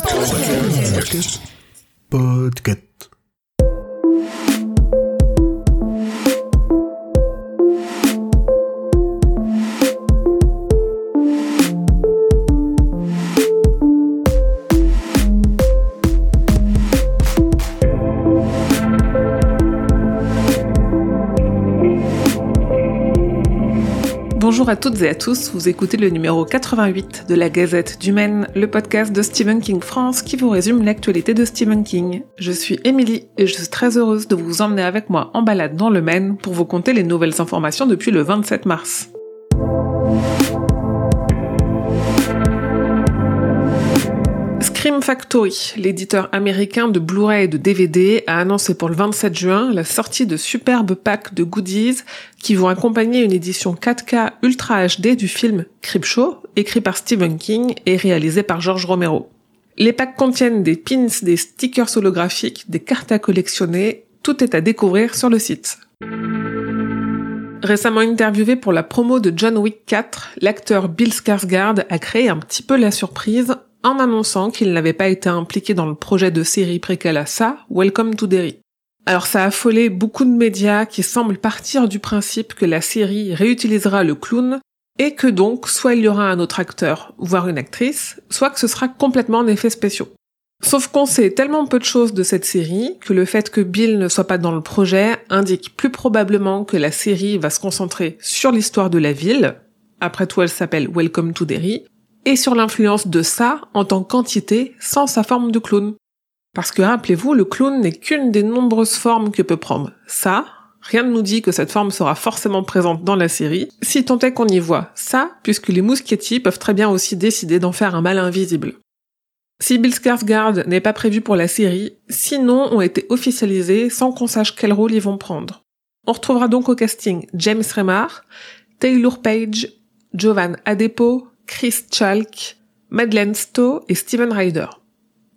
Podcast. Podcast. Bonjour à toutes et à tous, vous écoutez le numéro 88 de la Gazette du Maine, le podcast de Stephen King France qui vous résume l'actualité de Stephen King. Je suis Émilie et je suis très heureuse de vous emmener avec moi en balade dans le Maine pour vous conter les nouvelles informations depuis le 27 mars. Factory, l'éditeur américain de Blu-ray et de DVD, a annoncé pour le 27 juin la sortie de superbes packs de goodies qui vont accompagner une édition 4K Ultra HD du film Creepshow, écrit par Stephen King et réalisé par George Romero. Les packs contiennent des pins, des stickers holographiques, des cartes à collectionner, tout est à découvrir sur le site. Récemment interviewé pour la promo de John Wick 4, l'acteur Bill Skarsgård a créé un petit peu la surprise en annonçant qu'il n'avait pas été impliqué dans le projet de série préquelle à ça, Welcome to Derry. Alors ça a affolé beaucoup de médias qui semblent partir du principe que la série réutilisera le clown et que donc soit il y aura un autre acteur, voire une actrice, soit que ce sera complètement en effets spéciaux. Sauf qu'on sait tellement peu de choses de cette série que le fait que Bill ne soit pas dans le projet indique plus probablement que la série va se concentrer sur l'histoire de la ville, après tout elle s'appelle Welcome to Derry, et sur l'influence de ça en tant qu'entité sans sa forme de clown. Parce que rappelez-vous, le clown n'est qu'une des nombreuses formes que peut prendre ça. Rien ne nous dit que cette forme sera forcément présente dans la série, si tant est qu'on y voit ça, puisque les Muschietti peuvent très bien aussi décider d'en faire un mal invisible. Si Bill Skarsgård n'est pas prévu pour la série, six noms ont été officialisés sans qu'on sache quel rôle ils vont prendre. On retrouvera donc au casting James Remar, Taylor Page, Jovan Adepo, Chris Chalk, Madeleine Stowe et Steven Ryder.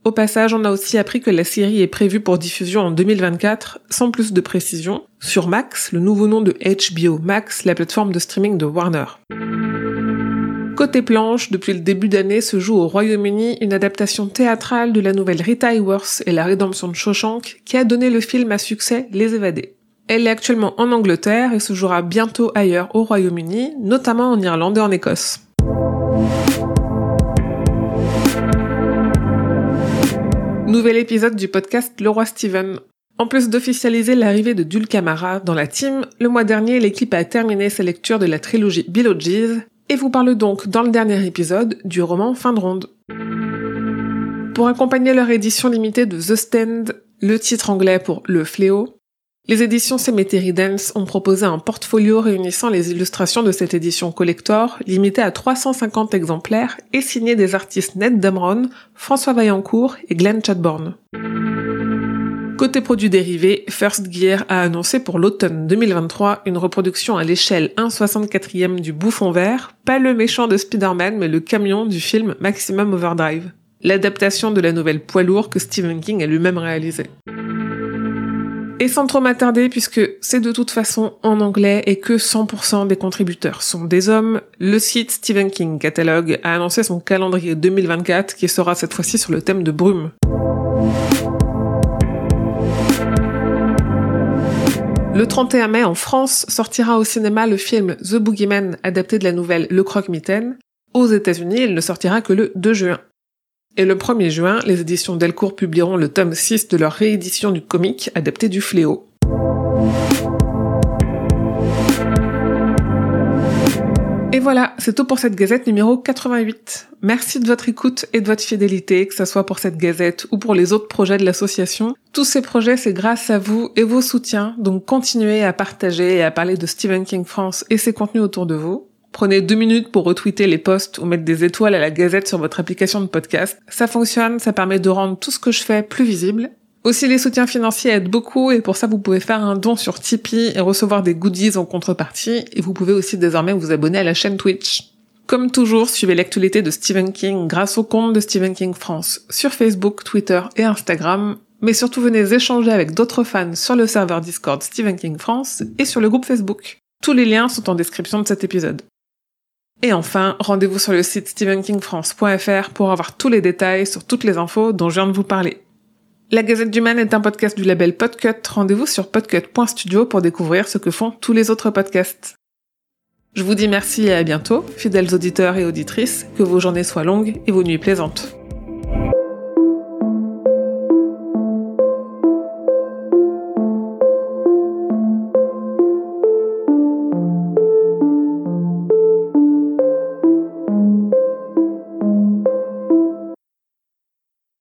Au passage, on a aussi appris que la série est prévue pour diffusion en 2024, sans plus de précision, sur Max, le nouveau nom de HBO Max, la plateforme de streaming de Warner. Côté planche, depuis le début d'année se joue au Royaume-Uni une adaptation théâtrale de la nouvelle Rita Hayworth et la rédemption de Shawshank qui a donné le film à succès Les Évadés. Elle est actuellement en Angleterre et se jouera bientôt ailleurs au Royaume-Uni, notamment en Irlande et en Écosse. Nouvel épisode du podcast Le Roi Steven. En plus d'officialiser l'arrivée de Dulcamara dans la team, le mois dernier, l'équipe a terminé sa lecture de la trilogie Biologies et vous parle donc dans le dernier épisode du roman Fin de ronde. Pour accompagner leur édition limitée de The Stand, le titre anglais pour Le Fléau, les éditions Cemetery Dance ont proposé un portfolio réunissant les illustrations de cette édition collector, limitée à 350 exemplaires et signée des artistes Ned Damron, François Vaillancourt et Glenn Chadbourne. Côté produits dérivés, First Gear a annoncé pour l'automne 2023 une reproduction à l'échelle 1,64e du bouffon vert, pas le méchant de Spider-Man mais le camion du film Maximum Overdrive, l'adaptation de la nouvelle poids lourd que Stephen King a lui-même réalisée. Et sans trop m'attarder, puisque c'est de toute façon en anglais et que 100% des contributeurs sont des hommes, le site Stephen King Catalogue a annoncé son calendrier 2024 qui sera cette fois-ci sur le thème de brume. Le 31 mai, en France, sortira au cinéma le film The Boogeyman, adapté de la nouvelle Le Croque-Mitaine. Aux États-Unis, il ne sortira que le 2 juin. Et le 1er juin, les éditions Delcourt publieront le tome 6 de leur réédition du comique adapté du Fléau. Et voilà, c'est tout pour cette gazette numéro 88. Merci de votre écoute et de votre fidélité, que ce soit pour cette gazette ou pour les autres projets de l'association. Tous ces projets, c'est grâce à vous et vos soutiens, donc continuez à partager et à parler de Stephen King France et ses contenus autour de vous. Prenez deux minutes pour retweeter les posts ou mettre des étoiles à la gazette sur votre application de podcast. Ça fonctionne, ça permet de rendre tout ce que je fais plus visible. Aussi, les soutiens financiers aident beaucoup et pour ça, vous pouvez faire un don sur Tipeee et recevoir des goodies en contrepartie. Et vous pouvez aussi désormais vous abonner à la chaîne Twitch. Comme toujours, suivez l'actualité de Stephen King grâce au compte de Stephen King France sur Facebook, Twitter et Instagram. Mais surtout, venez échanger avec d'autres fans sur le serveur Discord Stephen King France et sur le groupe Facebook. Tous les liens sont en description de cet épisode. Et enfin, rendez-vous sur le site stephenkingfrance.fr pour avoir tous les détails sur toutes les infos dont je viens de vous parler. La Gazette du Man est un podcast du label Podcut. Rendez-vous sur podcut.studio pour découvrir ce que font tous les autres podcasts. Je vous dis merci et à bientôt, fidèles auditeurs et auditrices, que vos journées soient longues et vos nuits plaisantes.